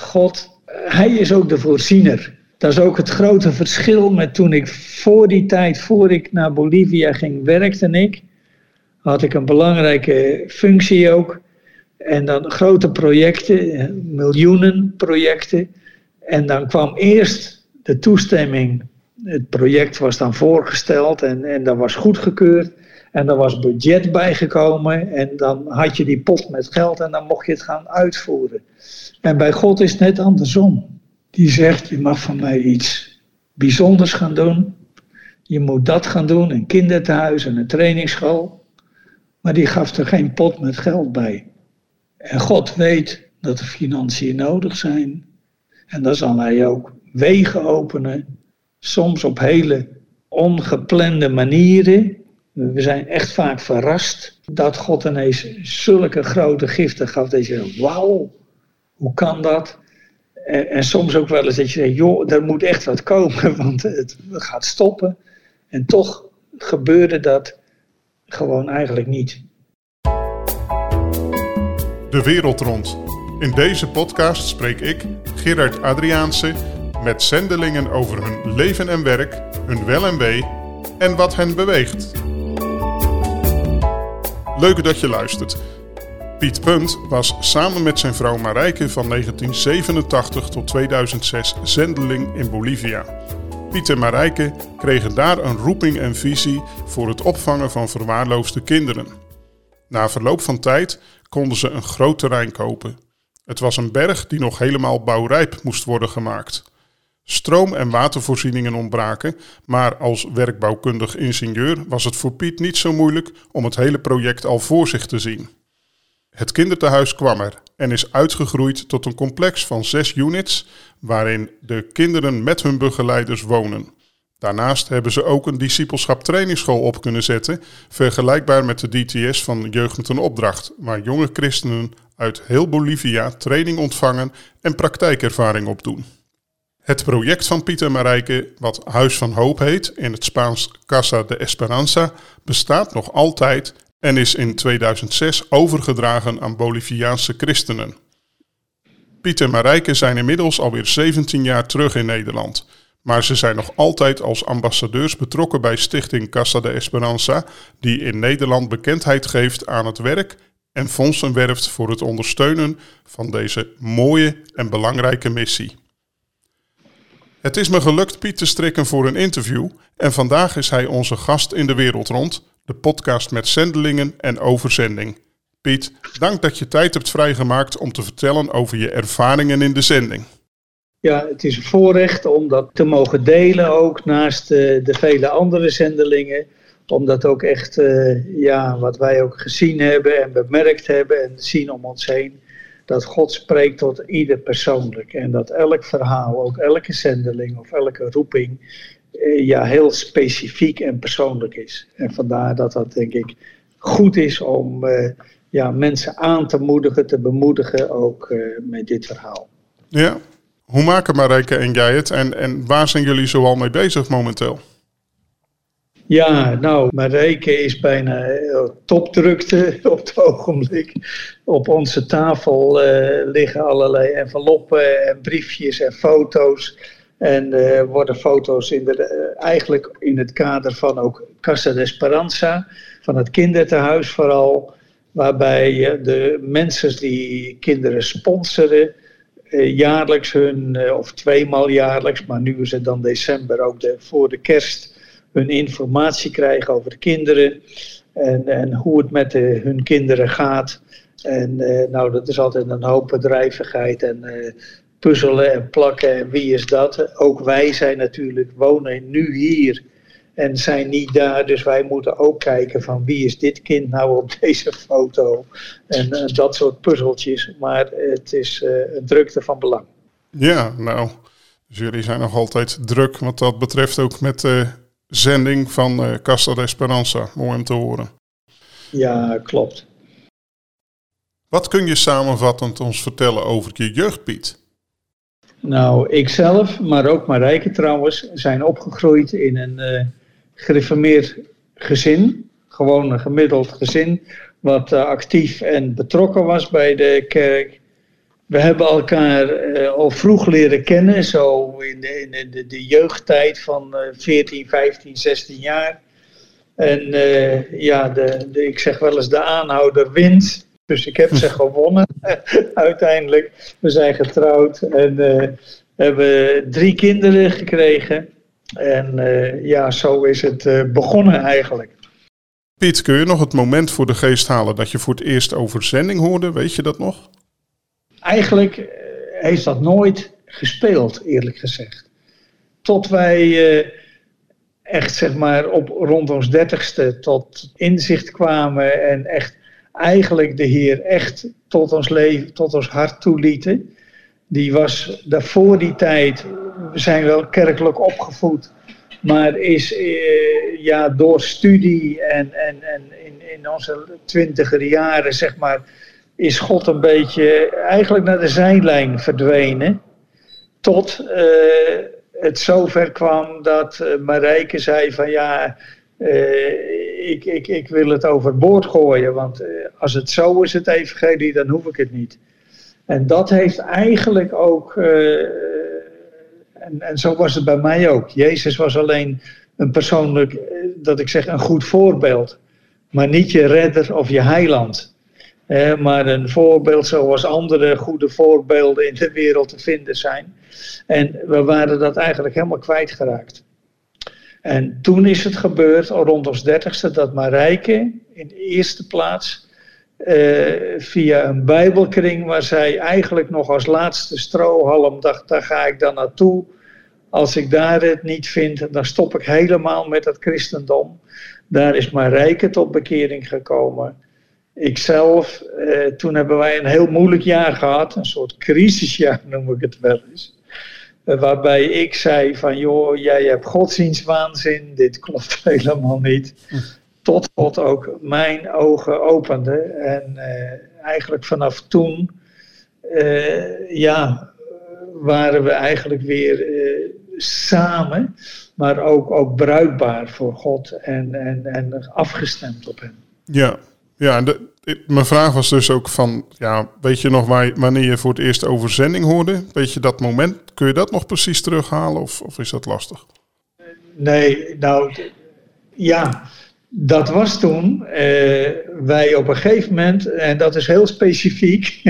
God, hij is ook de voorziener. Dat is ook het grote verschil met toen ik voor die tijd, voor ik naar Bolivia ging, werkte ik. Had ik een belangrijke functie ook. En dan grote projecten, miljoenen projecten. En dan kwam eerst de toestemming. Het project was dan voorgesteld en, en dat was goedgekeurd. En er was budget bijgekomen en dan had je die pot met geld en dan mocht je het gaan uitvoeren. En bij God is het net andersom. Die zegt, je mag van mij iets bijzonders gaan doen. Je moet dat gaan doen, een kinderthuis en een trainingsschool. Maar die gaf er geen pot met geld bij. En God weet dat er financiën nodig zijn. En dan zal hij ook wegen openen, soms op hele ongeplande manieren. We zijn echt vaak verrast dat God ineens zulke grote giften gaf. Dat je zegt, wauw, hoe kan dat? En, soms ook wel eens dat je zegt, joh, er moet echt wat komen, want het gaat stoppen. En toch gebeurde dat gewoon eigenlijk niet. De wereld rond. In deze podcast spreek ik, Gerard Adriaanse, met zendelingen over hun leven en werk, hun wel en wee en wat hen beweegt. Leuk dat je luistert. Piet Punt was samen met zijn vrouw Marijke van 1987 tot 2006 zendeling in Bolivia. Piet en Marijke kregen daar een roeping en visie voor het opvangen van verwaarloosde kinderen. Na verloop van tijd konden ze een groot terrein kopen. Het was een berg die nog helemaal bouwrijp moest worden gemaakt. Stroom- en watervoorzieningen ontbraken, maar als werkbouwkundig ingenieur was het voor Piet niet zo moeilijk om het hele project al voor zich te zien. Het kinderthuis kwam er en is uitgegroeid tot een complex van zes units waarin de kinderen met hun begeleiders wonen. Daarnaast hebben ze ook een discipelschap trainingsschool op kunnen zetten, vergelijkbaar met de DTS van Jeugd een Opdracht, waar jonge christenen uit heel Bolivia training ontvangen en praktijkervaring opdoen. Het project van Pieter Marijke, wat Huis van Hoop heet, in het Spaans Casa de Esperanza, bestaat nog altijd en is in 2006 overgedragen aan Boliviaanse christenen. Pieter Marijke zijn inmiddels alweer 17 jaar terug in Nederland, maar ze zijn nog altijd als ambassadeurs betrokken bij Stichting Casa de Esperanza, die in Nederland bekendheid geeft aan het werk en fondsen werft voor het ondersteunen van deze mooie en belangrijke missie. Het is me gelukt Piet te strikken voor een interview en vandaag is hij onze gast in de wereld rond, de podcast met zendelingen en overzending. Piet, dank dat je tijd hebt vrijgemaakt om te vertellen over je ervaringen in de zending. Ja, het is een voorrecht om dat te mogen delen ook naast de, de vele andere zendelingen. Omdat ook echt, uh, ja, wat wij ook gezien hebben en bemerkt hebben en zien om ons heen dat God spreekt tot ieder persoonlijk. En dat elk verhaal, ook elke zendeling of elke roeping, eh, ja, heel specifiek en persoonlijk is. En vandaar dat dat denk ik goed is om eh, ja, mensen aan te moedigen, te bemoedigen ook uh, met dit verhaal. Ja, hoe maken Marijke en jij het en, en waar zijn jullie zoal mee bezig momenteel? Ja, nou, Marijke is bijna eh, topdrukte op het ogenblik. Op onze tafel uh, liggen allerlei enveloppen en briefjes en foto's. En uh, worden foto's in de, eigenlijk in het kader van ook Casa de Esperanza, van het kinderthuis vooral. Waarbij de mensen die kinderen sponsoren, jaarlijks hun, of tweemaal jaarlijks, maar nu is het dan december ook de, voor de kerst hun informatie krijgen over de kinderen en, en hoe het met de, hun kinderen gaat. En uh, nou, dat is altijd een hoop bedrijvigheid en uh, puzzelen en plakken en wie is dat. Ook wij zijn natuurlijk, wonen nu hier en zijn niet daar. Dus wij moeten ook kijken van wie is dit kind nou op deze foto. En dat soort puzzeltjes. Maar het is een drukte van belang. Ja, nou, dus jullie zijn nog altijd druk wat dat betreft ook met zending van Casa de Esperanza. Mooi om te horen. Ja, klopt. Wat kun je samenvattend ons vertellen over je jeugd, Piet? Nou, ikzelf, maar ook Marijke trouwens, zijn opgegroeid in een uh, gereformeerd gezin. Gewoon een gemiddeld gezin, wat uh, actief en betrokken was bij de kerk. We hebben elkaar al vroeg leren kennen, zo in de, in de, de jeugdtijd van 14, 15, 16 jaar. En ja, de, de, ik zeg wel eens de aanhouder wint. Dus ik heb ze gewonnen uiteindelijk. We zijn getrouwd en hebben drie kinderen gekregen. En uh, ja, zo is het uh, begonnen eigenlijk. Piet, kun je nog het moment voor de geest halen dat je voor het eerst over zending hoorde? Weet je dat nog? Eigenlijk uh, heeft dat nooit gespeeld, eerlijk gezegd. Tot wij echt zeg maar op rond ons dertigste tot inzicht kwamen en echt eigenlijk de Heer echt tot ons leven, tot ons hart toelieten die was daarvoor die tijd, we zijn wel kerkelijk opgevoed, maar is eh, ja, door studie en, en, en in, in onze twintiger jaren, zeg maar, is God een beetje eigenlijk naar de zijlijn verdwenen. Tot uh, het zover kwam dat uh, Marijke zei van ja, uh, ik, ik, ik wil het overboord gooien, want als het zo is het evangelie, dan hoef ik het niet. En dat heeft eigenlijk ook, en, en zo was het bij mij ook. Jezus was alleen een persoonlijk, eh, dat ik zeg, een goed voorbeeld. Maar niet je redder of je heiland. Eh, maar een voorbeeld zoals andere goede voorbeelden in de wereld te vinden zijn. En we waren dat eigenlijk helemaal kwijtgeraakt. En toen is het gebeurd, rond ons dertigste, dat Marijke in de eerste plaats uh, via een Bijbelkring waar zij eigenlijk nog als laatste strohalm dacht: daar ga ik dan naartoe. Als ik daar het niet vind, dan stop ik helemaal met het christendom. Daar is Marijke tot bekering gekomen. Ikzelf, uh, toen hebben wij een heel moeilijk jaar gehad, een soort crisisjaar noem ik het wel eens. Uh, waarbij ik zei van joh, jij hebt godsdienstwaanzin, dit klopt helemaal niet. Tot God ook mijn ogen opende. En uh, eigenlijk vanaf toen, uh, ja, waren we eigenlijk weer samen, maar ook, ook bruikbaar voor God en, en, en afgestemd op Hem. Ja, ja de, mijn vraag was dus ook van, ja, weet je nog waar, wanneer je voor het eerst over zending hoorde? Weet je dat moment? Kun je dat nog precies terughalen of, of is dat lastig? Nee, nou, ja, dat was toen uh, wij op een gegeven moment, en dat is heel specifiek,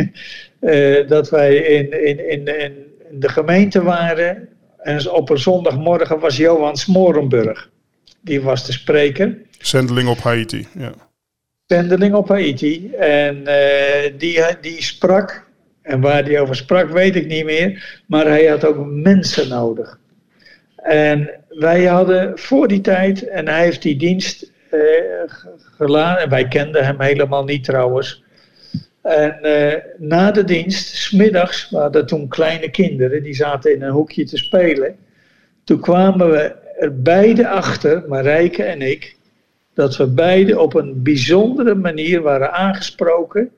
uh, dat wij in, in, in, in, de gemeente waren. En op een zondagmorgen was Johan Smorenburg. Die was de spreker. Zendeling op Haiti, ja. Zendeling op Haiti. En uh, die, die sprak, en waar hij over sprak weet ik niet meer, maar hij had ook mensen nodig. En wij hadden voor die tijd, en hij heeft die dienst eh, geladen. En wij kenden hem helemaal niet trouwens. En uh, na de dienst, smiddags, we hadden toen kleine kinderen, die zaten in een hoekje te spelen. Toen kwamen we er beide achter, Marijke en ik, dat we beide op een bijzondere manier waren aangesproken.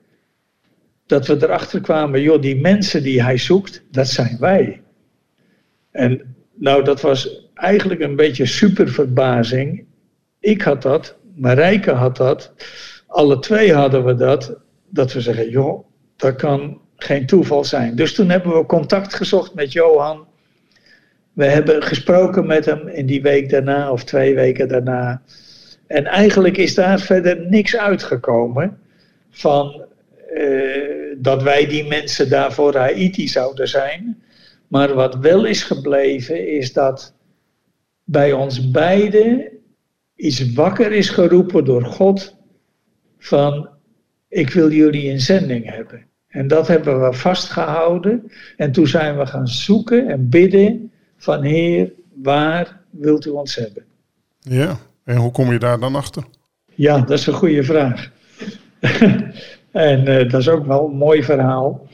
Dat we erachter kwamen, joh, die mensen die hij zoekt, dat zijn wij. En nou, dat was eigenlijk een beetje super verbazing. Ik had dat, Marijke had dat, alle twee hadden we dat, dat we zeggen, joh, dat kan geen toeval zijn. Dus toen hebben we contact gezocht met Johan. We hebben gesproken met hem in die week daarna of twee weken daarna. En eigenlijk is daar verder niks uitgekomen van uh, dat wij die mensen daar voor Haiti zouden zijn. Maar wat wel is gebleven is dat bij ons beiden iets wakker is geroepen door God van ik wil jullie in zending hebben. En dat hebben we vastgehouden. En toen zijn we gaan zoeken en bidden van Heer, waar wilt u ons hebben? Ja, en hoe kom je daar dan achter? Ja, dat is een goede vraag. en uh, dat is ook wel een mooi verhaal.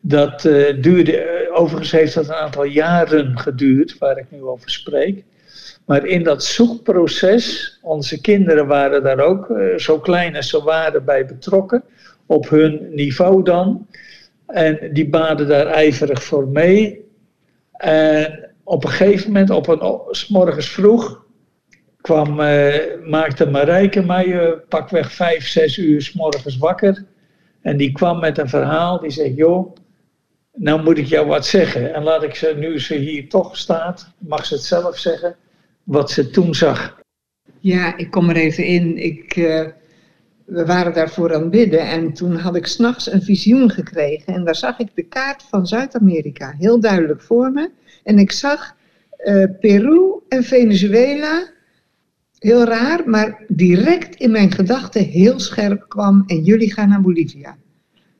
Dat uh, duurde, uh, overigens heeft dat een aantal jaren geduurd, waar ik nu over spreek. Maar in dat zoekproces, onze kinderen waren daar ook zo klein als ze waren bij betrokken, op hun niveau dan. En die baden daar ijverig voor mee. En op een gegeven moment, op een morgens vroeg, kwam, uh, maakte Marijke mij uh, pakweg vijf, zes uur s morgens wakker. En die kwam met een verhaal, die zei, joh, nou moet ik jou wat zeggen. En laat ik ze, nu ze hier toch staat, mag ze het zelf zeggen, wat ze toen zag. Ja, ik kom er even in. Ik, uh, we waren daarvoor aan bidden en toen had ik s'nachts een visioen gekregen. En daar zag ik de kaart van Zuid-Amerika heel duidelijk voor me. En ik zag Peru en Venezuela, heel raar, maar direct in mijn gedachten heel scherp kwam. En jullie gaan naar Bolivia.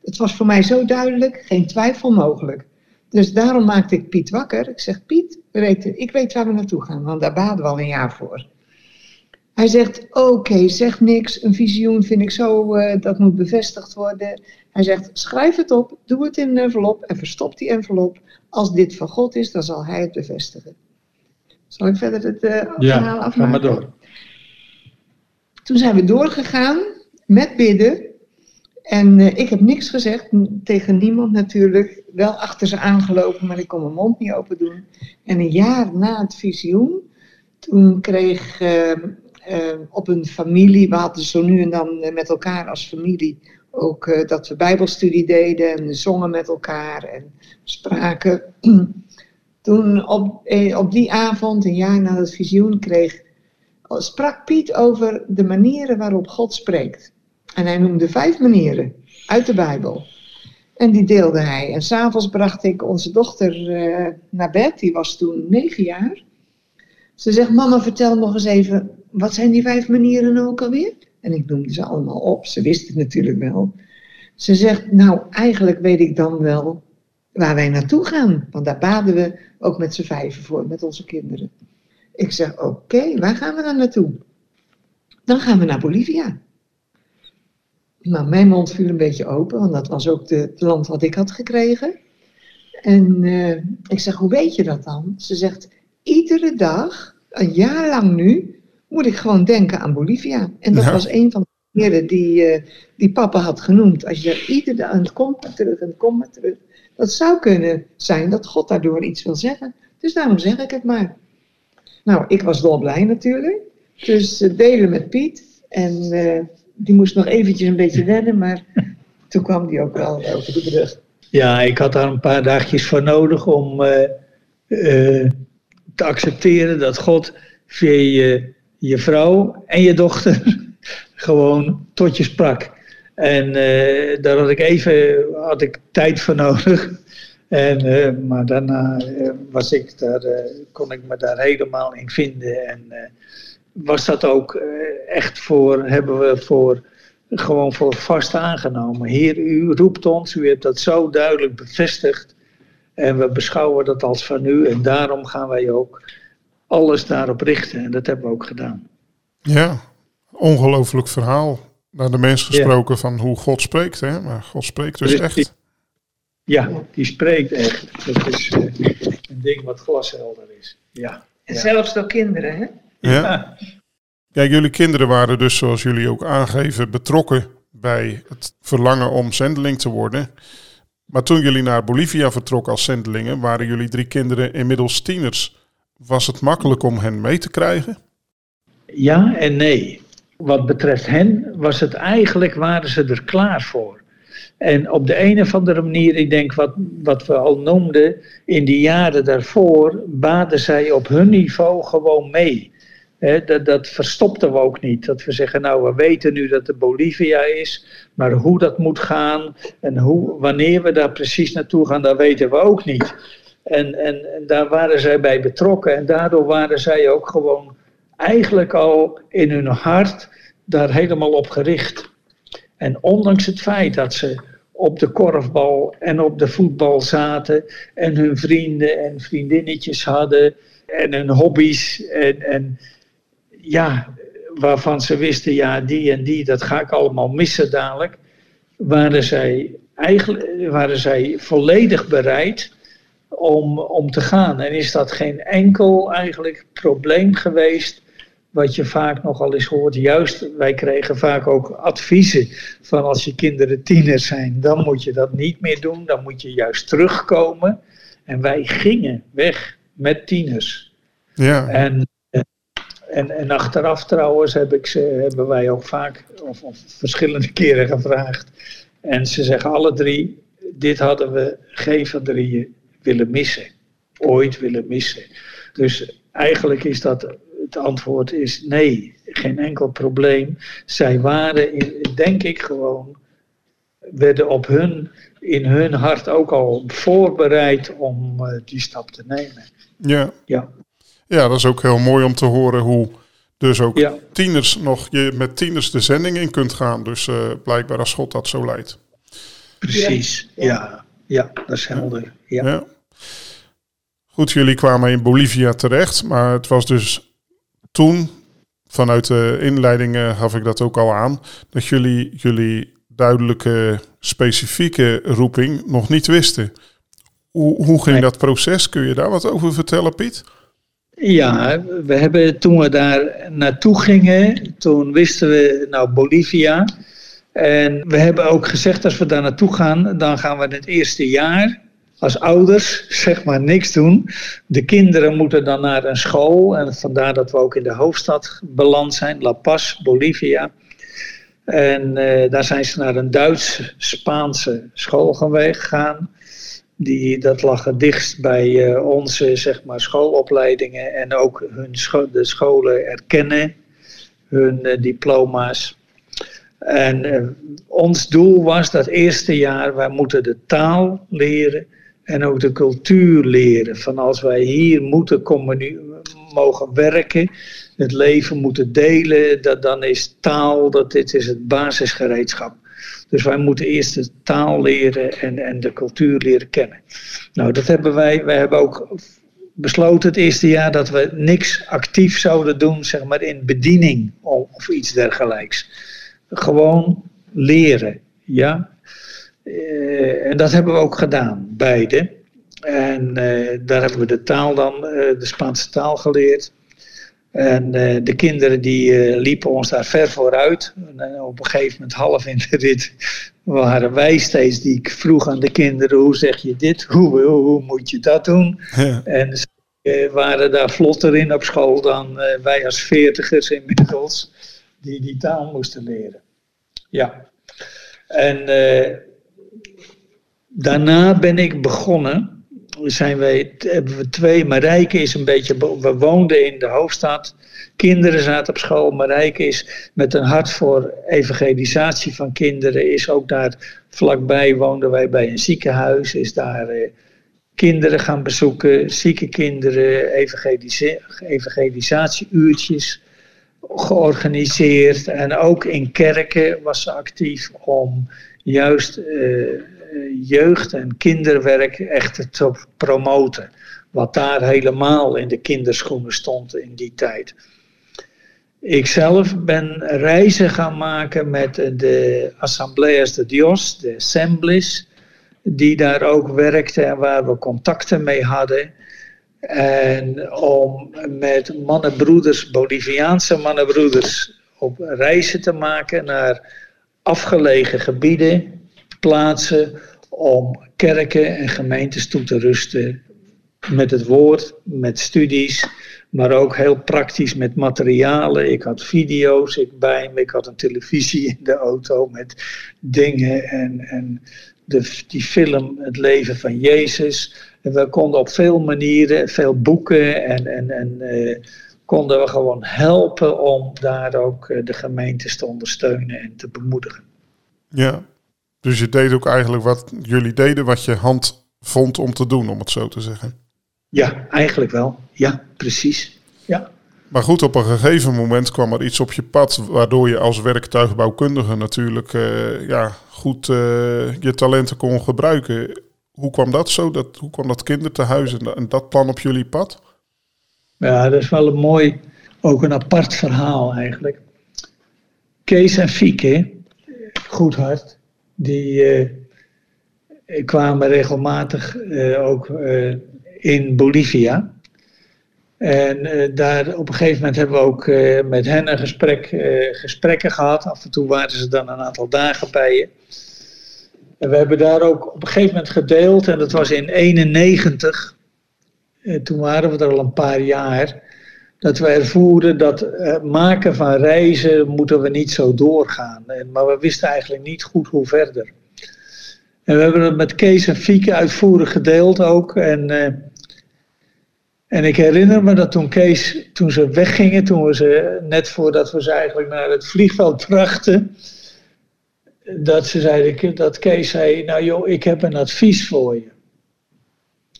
Het was voor mij zo duidelijk, geen twijfel mogelijk. Dus daarom maakte ik Piet wakker. Ik zeg, Piet, ik weet waar we naartoe gaan, want daar baden we al een jaar voor. Hij zegt, oké, zeg niks, een visioen vind ik zo, uh, dat moet bevestigd worden. Hij zegt, schrijf het op, doe het in een envelop en verstop die envelop. Als dit van God is, dan zal hij het bevestigen. Zal ik verder het uh, ja, verhaal afmaken? Ja, maar door. Toen zijn we doorgegaan met bidden. En uh, ik heb niks gezegd, tegen niemand natuurlijk. Wel achter ze aangelopen, maar ik kon mijn mond niet open doen. En een jaar na het visioen, toen kreeg uh, uh, op een familie, we hadden zo nu en dan met elkaar als familie ook dat we bijbelstudie deden en zongen met elkaar en spraken. toen op, op die avond, een jaar na het visioen, kreeg, sprak Piet over de manieren waarop God spreekt. En hij noemde vijf manieren uit de Bijbel. En die deelde hij. En s'avonds bracht ik onze dochter uh, naar bed, die was toen negen jaar. Ze zegt, mama vertel nog eens even, wat zijn die vijf manieren ook alweer? En ik noemde ze allemaal op, ze wist het natuurlijk wel. Ze zegt, nou eigenlijk weet ik dan wel waar wij naartoe gaan. Want daar baden we ook met z'n vijven voor, met onze kinderen. Ik zeg, oké, waar gaan we dan naartoe? Dan gaan we naar Bolivia. Nou, mijn mond viel een beetje open, want dat was ook de, het land wat ik had gekregen. En uh, ik zeg, hoe weet je dat dan? Ze zegt, iedere dag, een jaar lang nu, moet ik gewoon denken aan Bolivia. En dat was een van de heren die, uh, die papa had genoemd. Als je iedere dag, en komt maar terug en komt maar terug. Dat zou kunnen zijn dat God daardoor iets wil zeggen. Dus daarom zeg ik het maar. Nou, ik was dolblij natuurlijk. Dus uh, delen met Piet. En die moest nog eventjes een beetje wennen, maar toen kwam die ook wel over de brug. Ja, ik had daar een paar dagjes voor nodig om uh, uh, te accepteren dat God via je, je vrouw en je dochter gewoon tot je sprak. En daar had ik even had ik tijd voor nodig. En, maar daarna was ik daar, kon ik me daar helemaal in vinden. En was dat ook eh, echt voor, hebben we voor, gewoon voor vast aangenomen. Heer, u roept ons, u hebt dat zo duidelijk bevestigd. En we beschouwen dat als van u en daarom gaan wij ook alles daarop richten. En dat hebben we ook gedaan. Ja, ongelooflijk verhaal. Naar de mens gesproken van hoe God spreekt. Hè? Maar God spreekt dus echt. Ja, die spreekt echt. Dat is uh, een ding wat glashelder is. Ja. En zelfs door kinderen, hè? Ja. Kijk, jullie kinderen waren dus, zoals jullie ook aangeven, betrokken bij het verlangen om zendeling te worden. Maar toen jullie naar Bolivia vertrokken als zendelingen, waren jullie drie kinderen inmiddels tieners. Was het makkelijk om hen mee te krijgen? Ja en nee. Wat betreft hen was het eigenlijk, waren ze er klaar voor. En op de een of andere manier, ik denk wat, wat we al noemden, in die jaren daarvoor baden zij op hun niveau gewoon mee dat, dat verstopten we ook niet. Dat we zeggen, nou, we weten nu dat het Bolivia is, maar hoe dat moet gaan en hoe, wanneer we daar precies naartoe gaan, dat weten we ook niet. En, en, en daar waren zij bij betrokken en daardoor waren zij ook gewoon eigenlijk al in hun hart daar helemaal op gericht. En ondanks het feit dat ze op de korfbal en op de voetbal zaten en hun vrienden en vriendinnetjes hadden en hun hobby's en, en ja, waarvan ze wisten, ja, die en die, dat ga ik allemaal missen dadelijk, waren zij, eigenlijk, waren zij volledig bereid om, om te gaan. En is dat geen enkel eigenlijk probleem geweest, wat je vaak nogal eens hoort. Juist, wij kregen vaak ook adviezen van als je kinderen tieners zijn, dan moet je dat niet meer doen, dan moet je juist terugkomen. En wij gingen weg met tieners. Ja. En en, en achteraf trouwens heb ik ze, hebben wij ook vaak, of, of verschillende keren gevraagd. En ze zeggen alle drie, dit hadden we geen van drieën willen missen. Ooit willen missen. Dus eigenlijk is dat, het antwoord is nee, geen enkel probleem. Zij waren, denk ik gewoon, werden op hun, in hun hart ook al voorbereid om uh, die stap te nemen. Ja. ja. Ja, dat is ook heel mooi om te horen hoe dus ook tieners nog, je met tieners de zending in kunt gaan. Dus uh, blijkbaar als God dat zo leidt. Precies, ja. Ja, dat is helder. Ja. ja. Goed, jullie kwamen in Bolivia terecht, maar het was dus toen, vanuit de inleiding uh, gaf ik dat ook al aan, dat jullie jullie duidelijke, specifieke roeping nog niet wisten. Hoe, hoe ging dat proces? Kun je daar wat over vertellen, Piet? Ja, we hebben toen we daar naartoe gingen, toen wisten we, nou Bolivia. En we hebben ook gezegd, als we daar naartoe gaan, dan gaan we het eerste jaar als ouders zeg maar niks doen. De kinderen moeten dan naar een school. En vandaar dat we ook in de hoofdstad beland zijn, La Paz, Bolivia. En uh, daar zijn ze naar een Duits-Spaanse school gegaan. Die, dat lag het dichtst bij uh, onze zeg maar, schoolopleidingen en ook hun de scholen erkennen, hun uh, diploma's. En ons doel was dat eerste jaar, wij moeten de taal leren en ook de cultuur leren. Van als wij hier moeten mogen werken, het leven moeten delen, dat, dan is taal, dat dit is het basisgereedschap. Dus wij moeten eerst de taal leren en, en de cultuur leren kennen. Nou, dat hebben wij, wij hebben ook besloten het eerste jaar dat we niks actief zouden doen, zeg maar in bediening of, of iets dergelijks. Gewoon leren, ja. Uh, en dat hebben we ook gedaan, beide. En uh, daar hebben we de taal dan, uh, de Spaanse taal geleerd. En de kinderen die liepen ons daar ver vooruit. En op een gegeven moment, half in de rit, waren wij steeds die ik vroeg aan de kinderen: hoe zeg je dit? Hoe, hoe, hoe moet je dat doen? Ja. En ze waren daar vlotter in op school dan wij als veertigers inmiddels, die die taal moesten leren. Ja. En daarna ben ik begonnen. Zijn wij, hebben we twee. Marijke is een beetje. We woonden in de hoofdstad. Kinderen zaten op school. Marijke is met een hart voor evangelisatie van kinderen. Is ook daar vlakbij. Woonden wij bij een ziekenhuis. Is daar eh, kinderen gaan bezoeken. Zieke kinderen. evangelisatieuurtjes georganiseerd. En ook in kerken was ze actief om juist uh, jeugd- en kinderwerk echt te promoten. Wat daar helemaal in de kinderschoenen stond in die tijd. Ik zelf ben reizen gaan maken met de Assembleas de Dios, de Assemblies, die daar ook werkten en waar we contacten mee hadden. En om met mannenbroeders, Boliviaanse mannenbroeders, op reizen te maken naar afgelegen gebieden, plaatsen, om kerken en gemeentes toe te rusten met het woord, met studies, maar ook heel praktisch met materialen. Ik had video's ik bij me, ik had een televisie in de auto met dingen en, en de, die film Het leven van Jezus. En we konden op veel manieren, veel boeken en, en, en uh, konden we gewoon helpen om daar ook eh, de gemeentes te ondersteunen en te bemoedigen. Ja, dus je deed ook eigenlijk wat jullie deden, wat je hand vond om te doen, om het zo te zeggen. Ja, eigenlijk wel. Ja, precies. Ja. Maar goed, op een gegeven moment kwam er iets op je pad, waardoor je als werktuigbouwkundige natuurlijk uh, ja, goed uh, je talenten kon gebruiken. Hoe kwam dat zo? Dat, hoe kwam dat kinderthuis en, en dat plan op jullie pad? Ja, dat is wel een mooi, ook een apart verhaal eigenlijk. Kees en Fieke, goed hart, die uh, kwamen regelmatig uh, ook uh, in Bolivia. En daar op een gegeven moment hebben we ook met hen een gesprek, gesprekken gehad. Af en toe waren ze dan een aantal dagen bij je. En we hebben daar ook op een gegeven moment gedeeld, en dat was in 91. toen waren we er al een paar jaar dat we ervoeren dat het maken van reizen moeten we niet zo doorgaan. Maar we wisten eigenlijk niet goed hoe verder. En we hebben het met Kees en Fieke uitvoerig gedeeld ook. En, uh, en ik herinner me dat toen Kees, toen ze weggingen, toen we ze, net voordat we ze eigenlijk naar het vliegveld brachten, dat ze zeiden, dat Kees zei, nou joh, ik heb een advies voor je.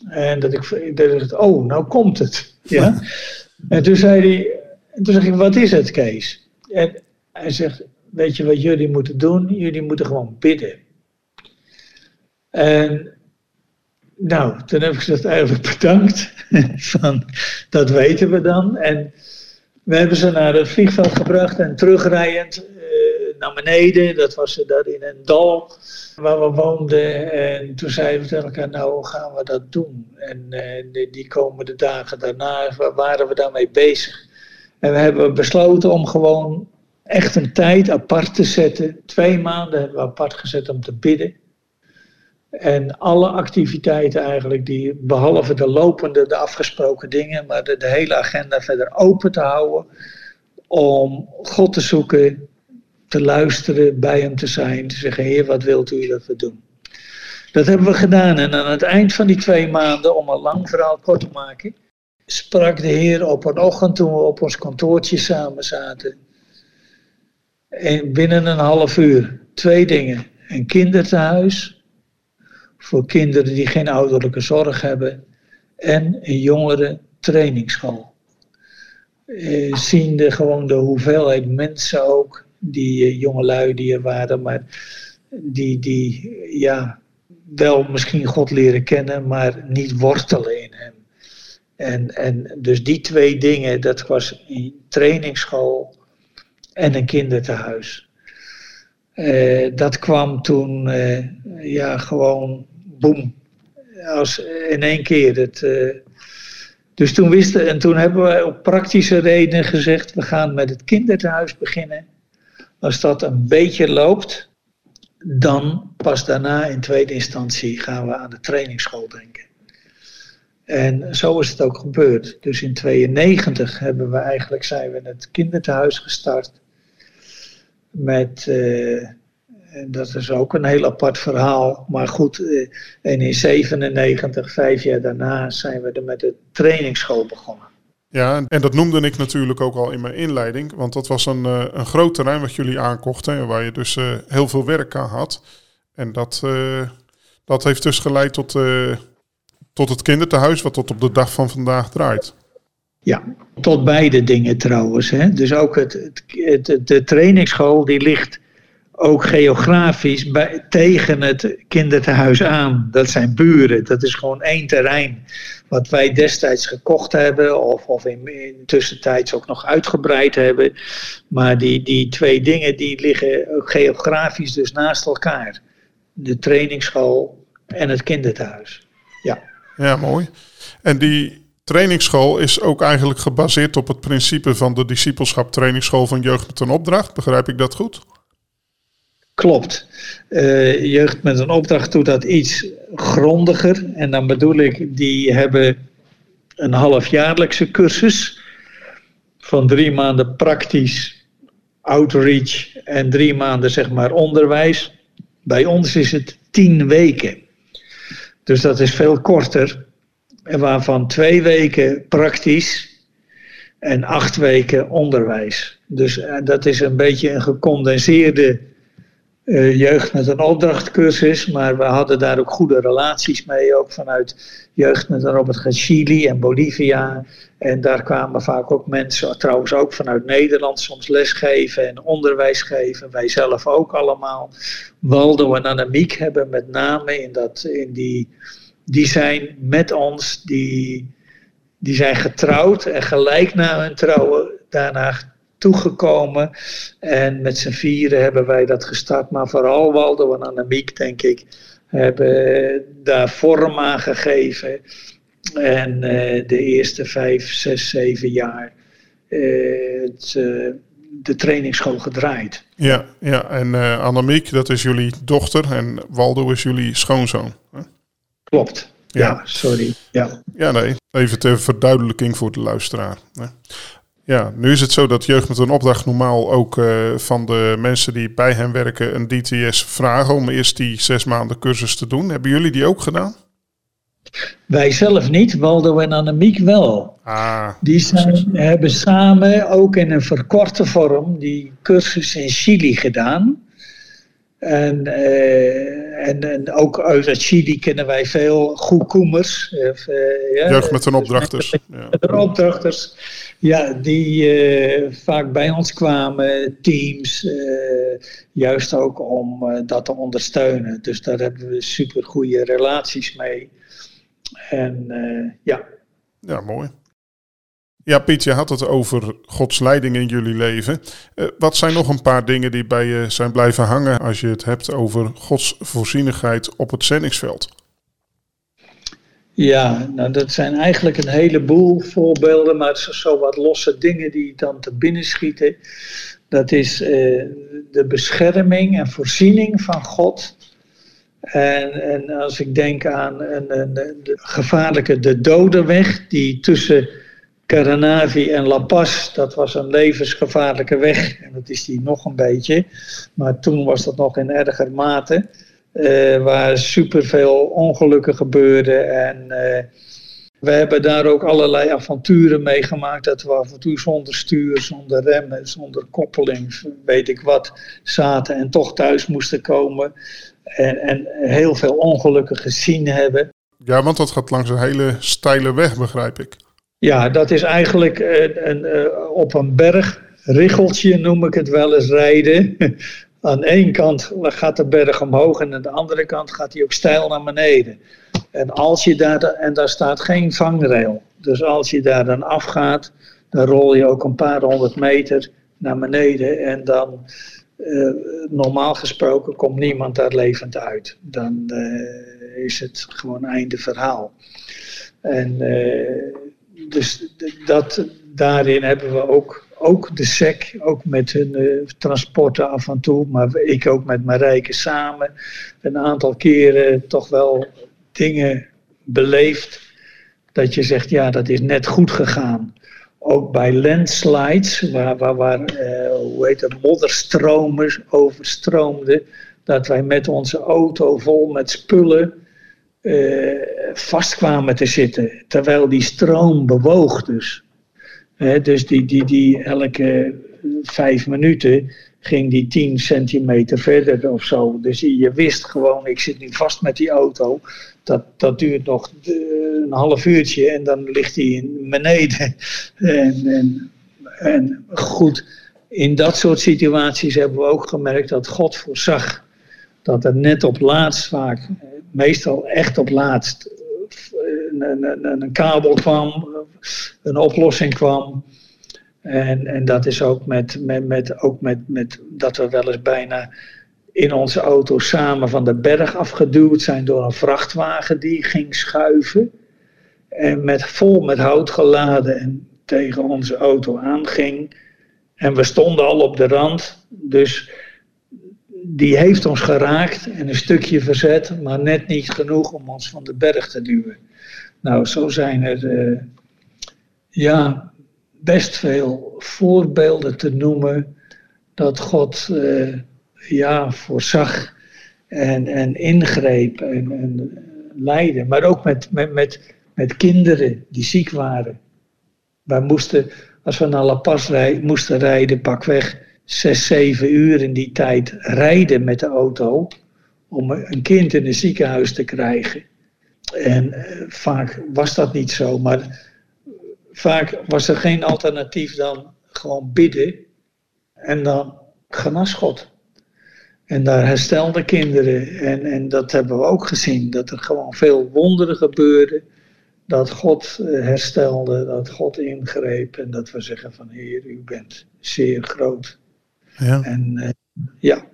En dat ik, dat oh, nou komt het. Ja? en toen zei hij, toen zeg ik, wat is het Kees? En hij zegt, weet je wat jullie moeten doen? Jullie moeten gewoon bidden. En nou, toen heb ik gezegd eigenlijk bedankt. Van, dat weten we dan. En we hebben ze naar het vliegveld gebracht en terugrijdend naar beneden. Dat was daar in een dal waar we woonden. En toen zeiden we tegen elkaar, nou hoe gaan we dat doen? En uh, die komende dagen daarna waren we daarmee bezig. En we hebben besloten om gewoon echt een tijd apart te zetten. Twee maanden hebben we apart gezet om te bidden. En alle activiteiten eigenlijk, die, behalve de lopende, de afgesproken dingen, maar de hele agenda verder open te houden. Om God te zoeken, te luisteren, bij hem te zijn, te zeggen, Heer, wat wilt u dat we doen? Dat hebben we gedaan. En aan het eind van die twee maanden, om een lang verhaal kort te maken, sprak de Heer op een ochtend toen we op ons kantoortje samen zaten. En binnen een half uur twee dingen. Een kinderthuis voor kinderen die geen ouderlijke zorg hebben. En een jongere trainingsschool. Eh, ziende gewoon de hoeveelheid mensen ook, die uh, jongelui die er waren, maar die, die ja, wel misschien God leren kennen, maar niet wortelen in hem. En, en dus die twee dingen, dat was een trainingsschool en een kinderthuis. Uh, dat kwam toen uh, ja, gewoon boem. Als in één keer. Het, dus toen wisten, en toen hebben we op praktische redenen gezegd: we gaan met het kinderthuis beginnen. Als dat een beetje loopt, dan pas daarna in tweede instantie gaan we aan de trainingsschool denken. En zo is het ook gebeurd. Dus in 92 hebben we eigenlijk zijn we het kinderthuis gestart. Met, uh, dat is ook een heel apart verhaal. Maar goed, uh, en in 97, vijf jaar daarna, zijn we er met de trainingsschool begonnen. Ja, en dat noemde ik natuurlijk ook al in mijn inleiding. Want dat was een, uh, een groot terrein wat jullie aankochten. Waar je dus heel veel werk aan had. En dat, dat heeft dus geleid tot tot het kinderthuis, wat tot op de dag van vandaag draait. Ja, tot beide dingen trouwens. Hè. Dus ook het, het, de trainingsschool die ligt ook geografisch bij, tegen het kinderthuis aan. Dat zijn buren, dat is gewoon één terrein wat wij destijds gekocht hebben of, of in, in tussentijds ook nog uitgebreid hebben. Maar die, die twee dingen die liggen geografisch dus naast elkaar. De trainingsschool en het kinderthuis. Ja. Ja, mooi. En die trainingsschool is ook eigenlijk gebaseerd op het principe van de discipelschap trainingsschool van Jeugd met Opdracht. Begrijp ik dat goed? Klopt. Uh, jeugd met een opdracht doet dat iets grondiger. En dan bedoel ik, die hebben een halfjaarlijkse cursus van drie maanden praktisch outreach en drie maanden zeg maar onderwijs. Bij ons is het tien weken. Dus dat is veel korter. En waarvan twee weken praktisch en acht weken onderwijs. Dus uh, dat is een beetje een gecondenseerde uh, jeugd met een opdrachtcursus. Maar we hadden daar ook goede relaties mee, ook vanuit jeugd met een Robert Chili en Bolivia. En daar kwamen vaak ook mensen, trouwens ook vanuit Nederland, soms lesgeven en onderwijs geven. Wij zelf ook allemaal. Waldo en Annemiek hebben met name in, dat, in die, die zijn met ons, die, die zijn getrouwd en gelijk na hun trouwen daarna toegekomen. En met z'n vieren hebben wij dat gestart. Maar vooral Waldo en Annemiek, denk ik, hebben daar vorm aan gegeven. En uh, de eerste vijf, zes, zeven jaar uh, het, uh, de trainingsschool gedraaid. Ja, ja. en Annemiek, dat is jullie dochter en Waldo is jullie schoonzoon. Hè? Klopt. Ja. ja, sorry. Ja. ja, nee. Even ter verduidelijking voor de luisteraar. Hè? Ja, nu is het zo dat Jeugd met een Opdracht normaal ook uh, van de mensen die bij hen werken een DTS vragen om eerst die zes maanden cursus te doen. Hebben jullie die ook gedaan? Wij zelf niet, Waldo en Annemiek wel. Ah, die zijn, hebben samen ook in een verkorte vorm die cursus in Chili gedaan. En, uh, en, en ook uit Chili kennen wij veel goedkoemers. Uh, ja, Jeugd met hun opdrachters. Met hun opdrachters, ja, die uh, vaak bij ons kwamen, teams, juist ook om dat te ondersteunen. Dus daar hebben we super goede relaties mee. En ja. Ja, mooi. Ja, Piet, je had het over Gods leiding in jullie leven. Uh, wat zijn nog een paar dingen die bij je zijn blijven hangen als je het hebt over Gods voorzienigheid op het zendingsveld? Ja, nou dat zijn eigenlijk een heleboel voorbeelden, maar zo wat losse dingen die dan te binnen schieten. Dat is uh, de bescherming en voorziening van God. En, en als ik denk aan een, een, de gevaarlijke de dodenweg die tussen Caranavi en La Paz, dat was een levensgevaarlijke weg. En dat is die nog een beetje. Maar toen was dat nog in erger mate. Uh, waar superveel ongelukken gebeurden. En uh, we hebben daar ook allerlei avonturen meegemaakt. Dat we af en toe zonder stuur, zonder remmen, zonder koppeling, weet ik wat, zaten en toch thuis moesten komen. En, en heel veel ongelukken gezien hebben. Ja, want dat gaat langs een hele steile weg, begrijp ik. Ja, dat is eigenlijk een, een, eh, op een berg, richeltje noem ik het wel eens, rijden. aan één kant gaat de berg omhoog en aan de andere kant gaat hij ook steil naar beneden. En, als je daar, en daar staat geen vangrail. Dus als je daar dan afgaat, dan rol je ook een paar honderd meter naar beneden. En dan, uh, normaal gesproken, komt niemand daar levend uit. Dan uh, is het gewoon einde verhaal. En dus dat, daarin hebben we ook, ook de SEC, ook met hun uh, transporten af en toe, maar ik ook met Marijke samen, een aantal keren toch wel dingen beleefd. Dat je zegt, ja, dat is net goed gegaan. Ook bij landslides, waar, waar, waar uh, hoe heet het, modderstromen overstroomden. Dat wij met onze auto vol met spullen vast kwamen te zitten. Terwijl die stroom bewoog dus. dus die, die, die elke vijf minuten ging die 10 centimeter verder of zo. Dus je wist gewoon, ik zit nu vast met die auto. Dat, dat duurt nog een half uurtje en dan ligt hij beneden. En, en, en goed, in dat soort situaties hebben we ook gemerkt dat God voorzag. Dat er net op laatst vaak meestal echt op laatst een, een, een, kabel kwam, een oplossing kwam. En, en dat is ook, met, met, met, ook met, met dat we wel eens bijna in onze auto samen van de berg afgeduwd zijn door een vrachtwagen die ging schuiven. En met, vol met hout geladen en tegen onze auto aanging. En we stonden al op de rand. Dus die heeft ons geraakt en een stukje verzet, maar net niet genoeg om ons van de berg te duwen. Nou, zo zijn er uh, ja, best veel voorbeelden te noemen dat God uh, ja, voorzag en, en ingreep en, en leidde. Maar ook met, met, met, met kinderen die ziek waren. Wij moesten, als we naar La Paz moesten rijden, pakweg zes, zeven uur in die tijd rijden met de auto om een kind in een ziekenhuis te krijgen. En eh, vaak was dat niet zo, maar vaak was er geen alternatief dan gewoon bidden en dan genas God. En daar herstelden kinderen. En, en dat hebben we ook gezien, dat er gewoon veel wonderen gebeurden. Dat God eh, herstelde, dat God ingreep en dat we zeggen van Heer, u bent zeer groot. Ja. En uh, ja.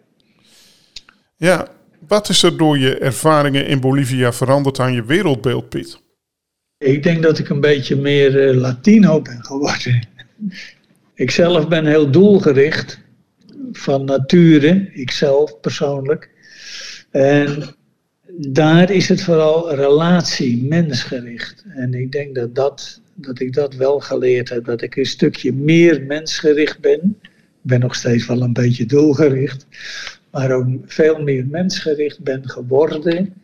Ja, wat is er door je ervaringen in Bolivia veranderd aan je wereldbeeld, Piet? Ik denk dat ik een beetje meer uh, Latino ben geworden. ik zelf ben heel doelgericht van nature, ikzelf persoonlijk. En daar is het vooral relatie, mensgericht. En ik denk dat dat dat ik dat wel geleerd heb. Dat ik een stukje meer mensgericht ben. Ben nog steeds wel een beetje doelgericht. Maar ook veel meer mensgericht ben geworden.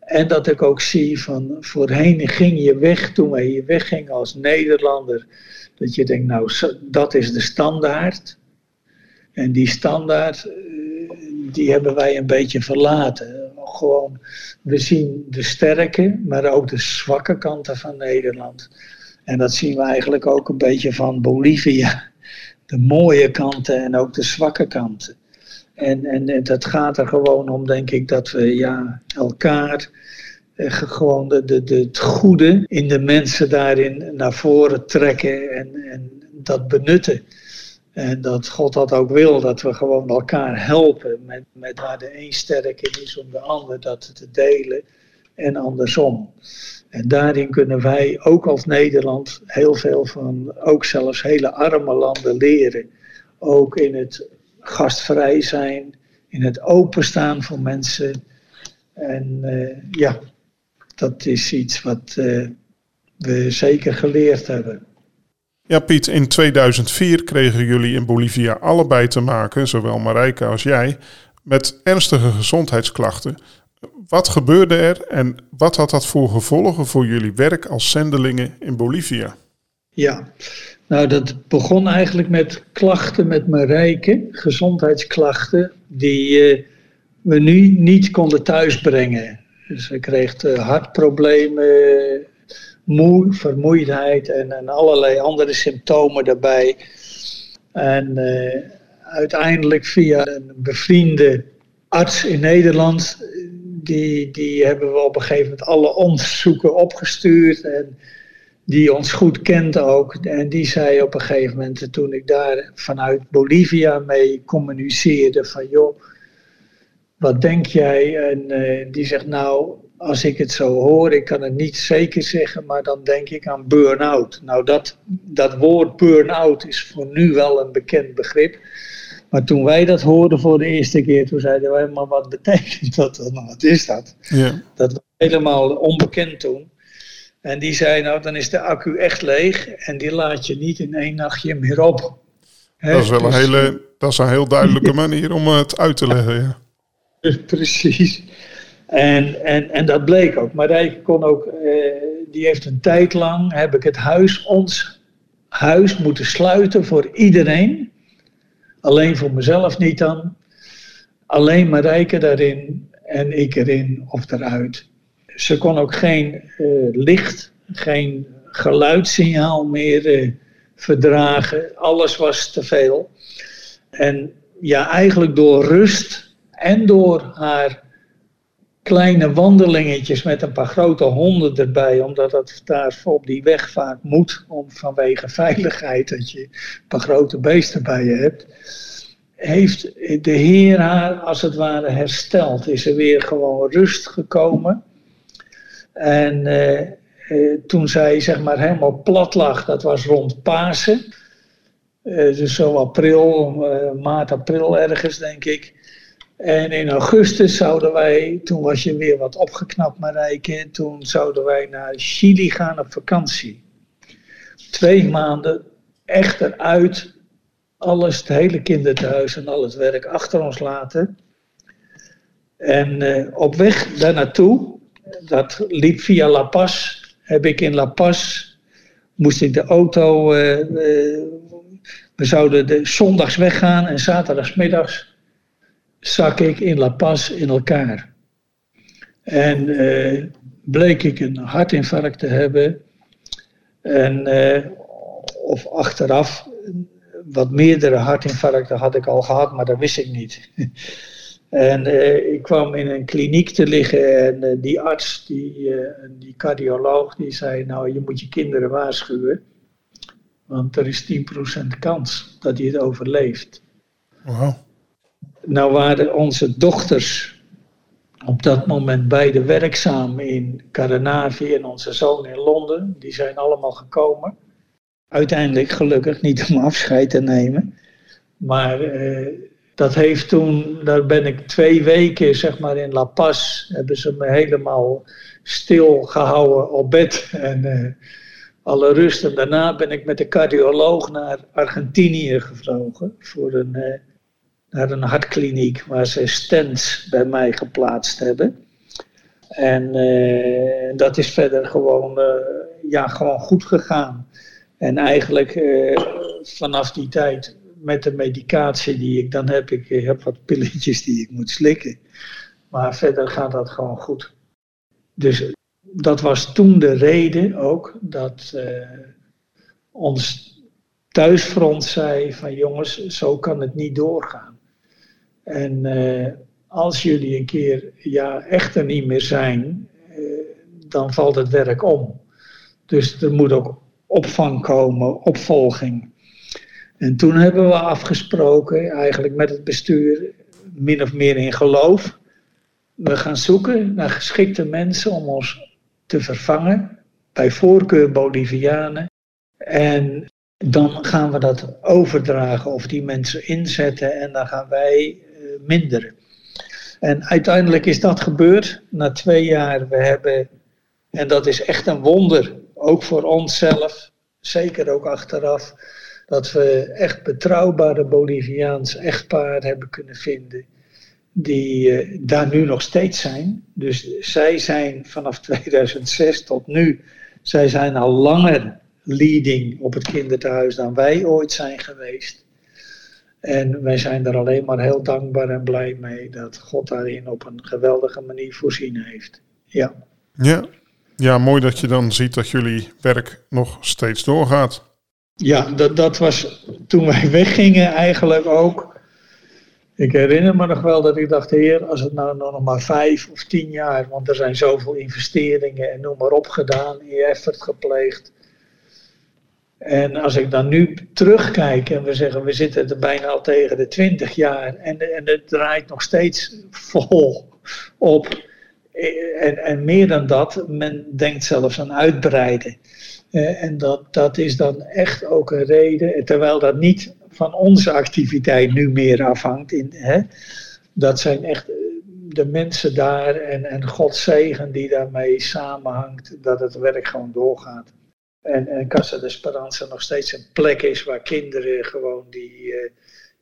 En dat ik ook zie van voorheen ging je weg toen wij hier weggingen als Nederlander. Dat je denkt, nou dat is de standaard. En die standaard, eh, die hebben wij een beetje verlaten. Gewoon, we zien de sterke, maar ook de zwakke kanten van Nederland. En dat zien we eigenlijk ook een beetje van Bolivia. De mooie kanten en ook de zwakke kanten. En, en, dat gaat er gewoon om, denk ik, dat we ja, elkaar eh, gewoon de, de, de, het goede in de mensen daarin naar voren trekken en, en dat benutten. En dat God dat ook wil, dat we gewoon elkaar helpen met, met waar de een sterk is om de ander dat te delen en andersom. En daarin kunnen wij ook als Nederland heel veel van, ook zelfs hele arme landen leren. Ook in het gastvrij zijn, in het openstaan voor mensen. En uh, ja, dat is iets wat uh, we zeker geleerd hebben. Ja, Piet, in 2004 kregen jullie in Bolivia allebei te maken, zowel Marijke als jij, met ernstige gezondheidsklachten. Wat gebeurde er en wat had dat voor gevolgen voor jullie werk als zendelingen in Bolivia? Ja, nou dat begon eigenlijk met klachten met Marijke, gezondheidsklachten, die uh, we nu niet konden thuisbrengen. Dus ze kreeg uh, hartproblemen, moe, vermoeidheid en, allerlei andere symptomen daarbij. En uh, uiteindelijk via een bevriende arts in Nederland, die, die hebben we op een gegeven moment alle onderzoeken opgestuurd. En die ons goed kent ook. En die zei op een gegeven moment, toen ik daar vanuit Bolivia mee communiceerde, van joh, wat denk jij? En uh, die zegt nou, als ik het zo hoor, ik kan het niet zeker zeggen, maar dan denk ik aan burn-out. Nou, dat, dat woord burn-out is voor nu wel een bekend begrip. Maar toen wij dat hoorden voor de eerste keer, toen zeiden wij, maar wat betekent dat dan? Nou, wat is dat? Ja. Dat was helemaal onbekend toen. En die zei, nou dan is de accu echt leeg en die laat je niet in één nachtje meer op. dat is wel een dus, hele, dat is een heel duidelijke manier om het uit te leggen, ja. Precies. En, en, en dat bleek ook. Marijke kon ook, eh, die heeft een tijd lang, heb ik het huis, ons huis moeten sluiten voor iedereen. Alleen voor mezelf niet dan. Alleen Marijke daarin en ik erin of eruit. Ze kon ook geen eh, licht, geen geluidssignaal meer eh, verdragen. Alles was te veel. En ja, eigenlijk door rust en door haar kleine wandelingetjes met een paar grote honden erbij, omdat dat daar op die weg vaak moet, om, vanwege veiligheid, dat je een paar grote beesten bij je hebt, heeft de Heer haar als het ware hersteld. Is er weer gewoon rust gekomen. En eh, eh, toen zij zeg maar helemaal plat lag, dat was rond Pasen. Uh, dus zo april, maart, april ergens denk ik. En in augustus zouden wij, toen was je weer wat opgeknapt Marijke, toen zouden wij naar Chili gaan op vakantie. Twee maanden echt eruit, alles, het hele kinderthuis en al het werk achter ons laten. En uh, op weg daar naartoe, dat liep via La Paz, heb ik in La Paz, moest ik de auto, uh, uh, we zouden de zondags weggaan en zaterdagsmiddags zak ik in La Paz in elkaar. En uh, bleek ik een hartinfarct te hebben. En, uh, of achteraf, wat meerdere hartinfarcten had ik al gehad, maar dat wist ik niet. en uh, ik kwam in een kliniek te liggen en die arts, die, die cardioloog, die zei, nou je moet je kinderen waarschuwen. Want er is 10% kans dat hij het overleeft. Wow. Nou waren onze dochters op dat moment beide werkzaam in Caranavi en onze zoon in Londen. Die zijn allemaal gekomen. Uiteindelijk gelukkig niet om afscheid te nemen. Maar eh, dat heeft toen, daar ben ik twee weken zeg maar in La Paz, hebben ze me helemaal stil gehouden op bed. En eh, alle rust. En daarna ben ik met de cardioloog naar Argentinië gevlogen voor een, uh, naar een hartkliniek waar ze stents bij mij geplaatst hebben. En uh, dat is verder gewoon, uh, ja, gewoon goed gegaan. En eigenlijk vanaf die tijd met de medicatie die ik dan heb, ik heb wat pilletjes die ik moet slikken. Maar verder gaat dat gewoon goed. Dus dat was toen de reden ook dat ons thuisfront zei van jongens, zo kan het niet doorgaan. En uh, als jullie een keer ja, echt er niet meer zijn, uh, dan valt het werk om. Dus er moet ook opvang komen, opvolging. En toen hebben we afgesproken, eigenlijk met het bestuur, min of meer in geloof. We gaan zoeken naar geschikte mensen om ons te vervangen, bij voorkeur Bolivianen. En dan gaan we dat overdragen of die mensen inzetten en dan gaan wij minderen. En uiteindelijk is dat gebeurd na twee jaar. We hebben, en dat is echt een wonder, ook voor onszelf, zeker ook achteraf, dat we echt betrouwbare Boliviaans echtpaar hebben kunnen vinden die uh, daar nu nog steeds zijn. Dus zij zijn vanaf 2006 tot nu, zij zijn al langer leading op het kinderthuis dan wij ooit zijn geweest. En wij zijn er alleen maar heel dankbaar en blij mee dat God daarin op een geweldige manier voorzien heeft. Ja. Ja, ja mooi dat je dan ziet dat jullie werk nog steeds doorgaat. Ja, dat, dat was toen wij weggingen eigenlijk ook ik herinner me nog wel dat ik dacht, heer, als het nou nog maar vijf of tien jaar, want er zijn zoveel investeringen en noem maar op gedaan, je effort gepleegd. En als ik dan nu terugkijk en we zeggen, we zitten er bijna al tegen de twintig jaar en, en het draait nog steeds vol op. En, en meer dan dat, men denkt zelfs aan uitbreiden. Eh, en dat, dat is dan echt ook een reden, terwijl dat niet van onze activiteit nu meer afhangt. In, hè? Dat zijn echt eh, de mensen daar en, en Gods zegen die daarmee samenhangt, dat het werk gewoon doorgaat. En, en Casa de Esperanza nog steeds een plek is waar kinderen gewoon die uh,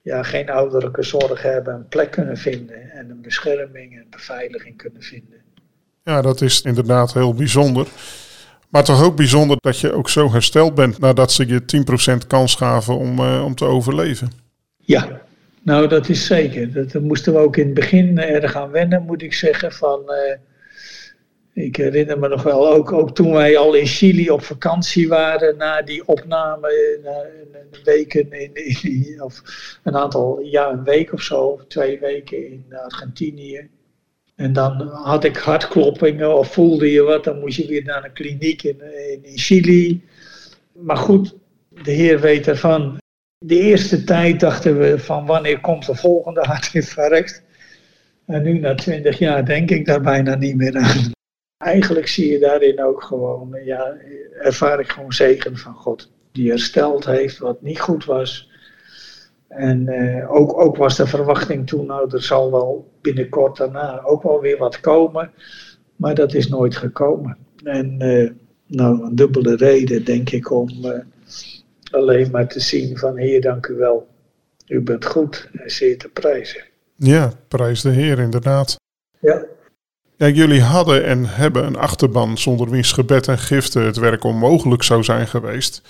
ja, geen ouderlijke zorg hebben, een plek kunnen vinden en een bescherming en beveiliging kunnen vinden. Ja, dat is inderdaad heel bijzonder. Maar toch ook bijzonder dat je ook zo hersteld bent nadat ze je 10% kans gaven om, uh, om te overleven. Ja, nou dat is zeker. Dat, dat moesten we ook in het begin erg aan wennen, moet ik zeggen. Van, uh, ik herinner me nog wel, ook, ook toen wij al in Chili op vakantie waren, na die opname, na een weken in, in, of een aantal, ja, een week of zo, twee weken in Argentinië. En dan had ik hartkloppingen of voelde je wat, dan moest je weer naar een kliniek in, in, Chili. Maar goed, de Heer weet ervan. De eerste tijd dachten we van wanneer komt de volgende hartinfarct. En nu na twintig jaar denk ik daar bijna niet meer aan. Eigenlijk zie je daarin ook gewoon, ja, ervaar ik gewoon zegen van God. Die hersteld heeft wat niet goed was. En uh, ook, ook was de verwachting toen, nou, er zal wel binnenkort daarna ook wel weer wat komen. Maar dat is nooit gekomen. En uh, nou, een dubbele reden, denk ik, om uh, alleen maar te zien van Heer, dank u wel. U bent goed en zeer te prijzen. Ja, prijs de Heer, inderdaad. Ja. Ja, jullie hadden en hebben een achterban zonder wiens gebed en giften het werk onmogelijk zou zijn geweest.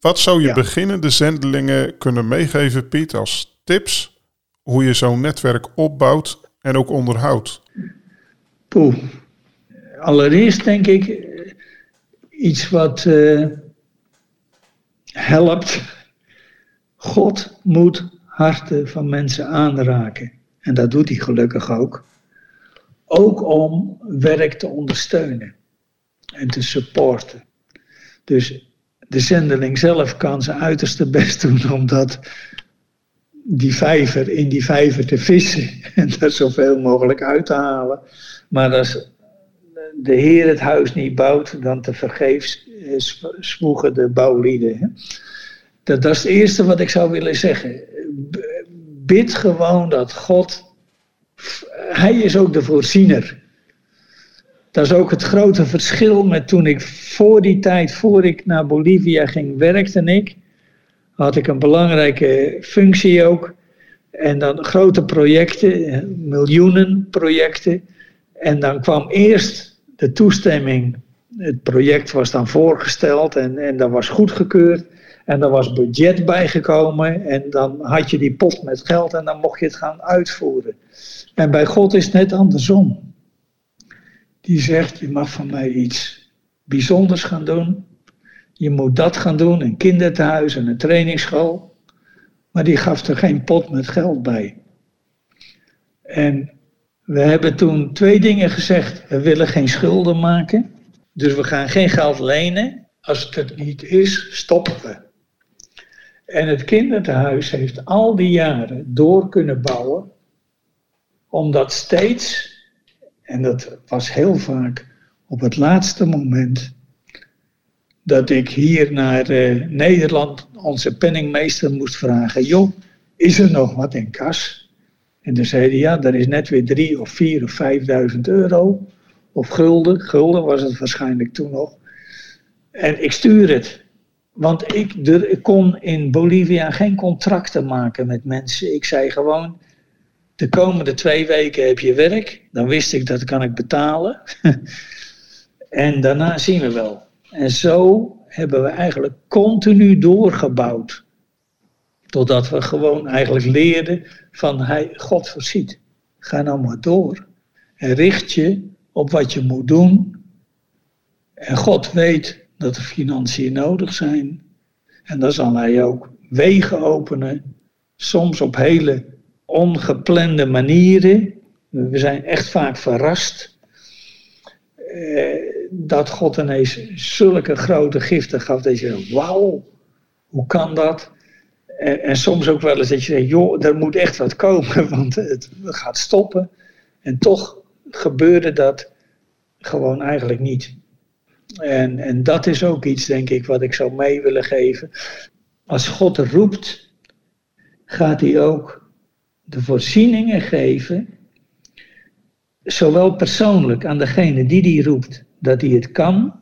Wat zou je ja. beginnende zendelingen kunnen meegeven, Piet, als tips hoe je zo'n netwerk opbouwt en ook onderhoudt? Poeh. Allereerst denk ik eh, iets wat uh, helpt. God moet harten van mensen aanraken. En dat doet hij gelukkig ook. Ook om werk te ondersteunen en te supporten. Dus de zendeling zelf kan zijn uiterste best doen om dat, die vijver in die vijver te vissen en daar zoveel mogelijk uit te halen. Maar als de Heer het huis niet bouwt, dan te vergeefs zwoegen de bouwlieden. Dat, dat is het eerste wat ik zou willen zeggen. Bid gewoon dat God, Hij is ook de voorziener. Dat is ook het grote verschil met toen ik voor die tijd, voor ik naar Bolivia ging, werkte ik. Had ik een belangrijke functie ook. En dan grote projecten, miljoenen projecten. En dan kwam eerst de toestemming. Het project was dan voorgesteld en, en dat was goedgekeurd. En er was budget bijgekomen en dan had je die pot met geld en dan mocht je het gaan uitvoeren. En bij God is het net andersom. Die zegt, je mag van mij iets bijzonders gaan doen. Je moet dat gaan doen, een kinderthuis en een trainingsschool. Maar die gaf er geen pot met geld bij. En we hebben toen twee dingen gezegd. We willen geen schulden maken. Dus we gaan geen geld lenen. Als het niet is, stoppen we. En het kinderthuis heeft al die jaren door kunnen bouwen, omdat steeds, en dat was heel vaak op het laatste moment, dat ik hier naar uh, Nederland onze penningmeester moest vragen: joh, is er nog wat in kas? En dan zei hij: ja, er is net weer drie of vier of vijfduizend euro. Of gulden, gulden was het waarschijnlijk toen nog. En ik stuur het. Want ik, ik kon in Bolivia geen contracten maken met mensen. Ik zei gewoon, de komende twee weken heb je werk. Dan wist ik dat kan ik betalen. en daarna zien we wel. En zo hebben we eigenlijk continu doorgebouwd. Totdat we gewoon eigenlijk leerden van hij, God voorziet. Ga nou maar door. En richt je op wat je moet doen. En God weet dat er financiën nodig zijn. En dan zal hij ook wegen openen, soms op hele ongeplande manieren. We zijn echt vaak verrast eh, dat God ineens zulke grote giften gaf dat je wauw, hoe kan dat? En, en, soms ook wel eens dat je denkt, joh, er moet echt wat komen, want het gaat stoppen. En toch gebeurde dat gewoon eigenlijk niet. En, en dat is ook iets, denk ik, wat ik zou mee willen geven. Als God roept, gaat hij ook de voorzieningen geven, zowel persoonlijk aan degene die die roept, dat hij het kan,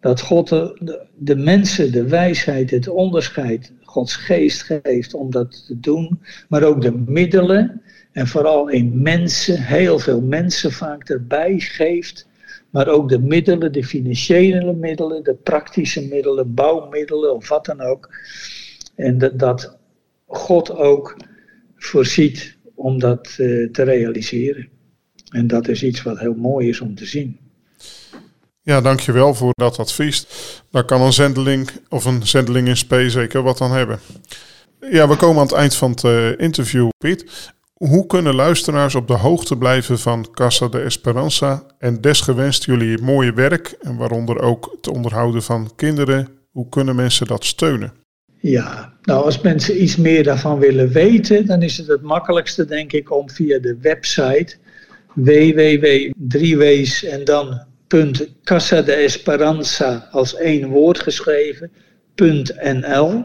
dat God de, de, mensen de wijsheid, het onderscheid, Gods geest geeft om dat te doen, maar ook de middelen en vooral in mensen, heel veel mensen vaak erbij geeft maar ook de middelen, de financiële middelen, de praktische middelen, bouwmiddelen of wat dan ook. En dat, dat God ook voorziet om dat uh, te realiseren. En dat is iets wat heel mooi is om te zien. Ja, dankjewel voor dat advies. Daar kan een zendeling of een zendeling in SP zeker wat aan hebben. Ja, we komen aan het eind van het uh, interview, Piet. Hoe kunnen luisteraars op de hoogte blijven van Casa de Esperanza en desgewenst jullie mooie werk en waaronder ook het onderhouden van kinderen? Hoe kunnen mensen dat steunen? Ja, nou als mensen iets meer daarvan willen weten, dan is het het makkelijkste denk ik om via de website www.driewees en dan Casa de Esperanza als één woord geschreven, .nl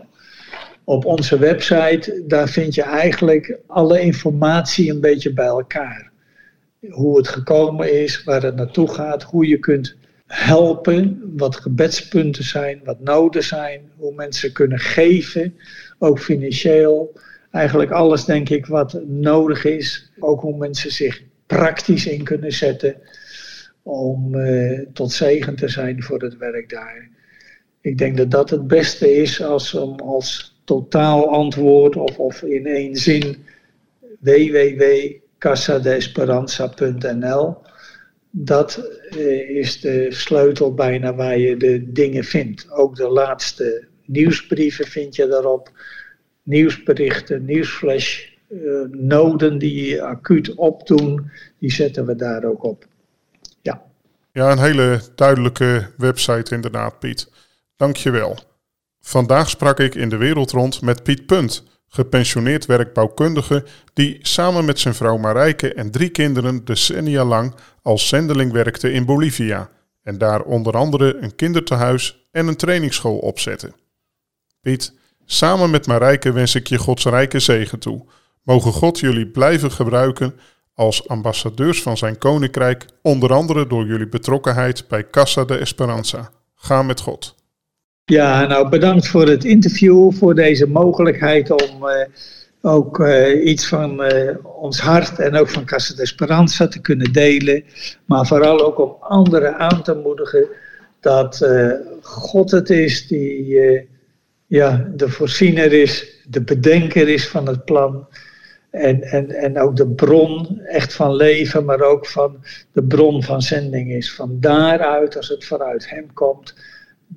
op onze website, daar vind je eigenlijk alle informatie een beetje bij elkaar. Hoe het gekomen is, waar het naartoe gaat, hoe je kunt helpen, wat gebedspunten zijn, wat noden zijn, hoe mensen kunnen geven, ook financieel. Eigenlijk alles, denk ik, wat nodig is. Ook hoe mensen zich praktisch in kunnen zetten om eh, tot zegen te zijn voor het werk daar. Ik denk dat dat het beste is als, als totaal antwoord of, of in één zin www.casadesperanza.nl. Dat eh, is de sleutel bijna waar je de dingen vindt. Ook de laatste nieuwsbrieven vind je daarop. Nieuwsberichten, nieuwsflash, uh, noden die je acuut opdoen, die zetten we daar ook op. Ja. Ja, een hele duidelijke website inderdaad, Piet. Dank je wel. Vandaag sprak ik in de wereld rond met Piet Punt, gepensioneerd werkbouwkundige die samen met zijn vrouw Marijke en drie kinderen decennia lang als zendeling werkte in Bolivia en daar onder andere een kindertehuis en een trainingsschool opzette. Piet, samen met Marijke wens ik je Gods rijke zegen toe. Mogen God jullie blijven gebruiken als ambassadeurs van zijn koninkrijk, onder andere door jullie betrokkenheid bij Casa de Esperanza. Ga met God. Ja, nou bedankt voor het interview, voor deze mogelijkheid om uh, ook uh, iets van uh, ons hart en ook van Casa Esperanza te kunnen delen. Maar vooral ook om anderen aan te moedigen dat God het is die ja, de voorziener is, de bedenker is van het plan. En, en, en ook de bron echt van leven, maar ook van de bron van zending is. Van daaruit, als het vanuit hem komt.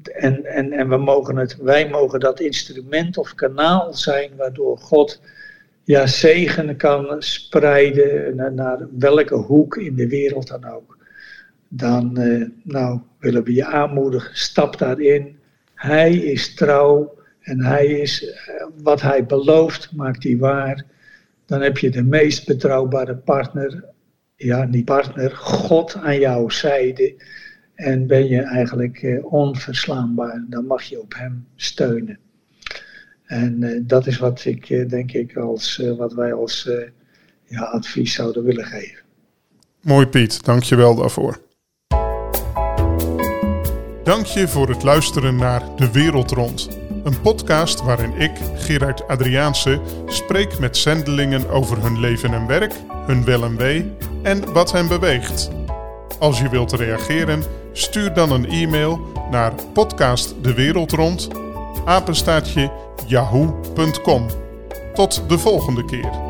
En, en, en we mogen het, wij mogen dat instrument of kanaal zijn waardoor God ja, zegen kan spreiden naar, welke hoek in de wereld dan ook. Dan eh, nou, willen we je aanmoedigen, stap daarin. Hij is trouw en hij is, eh, wat hij belooft, maakt hij waar. Dan heb je de meest betrouwbare partner, ja, niet partner, God aan jouw zijde. En ben je eigenlijk eh, onverslaanbaar. Dan mag je op hem steunen. En uh, dat is wat ik uh, denk ik als, wat wij als ja, advies zouden willen geven. Mooi Piet, dank je wel daarvoor. Dank je voor het luisteren naar De Wereld Rond. Een podcast waarin ik, Gerard Adriaanse, spreek met zendelingen over hun leven en werk, hun wel en wee en wat hen beweegt. Als je wilt reageren, stuur dan een e-mail naar podcastdewereldrond. Tot de volgende keer.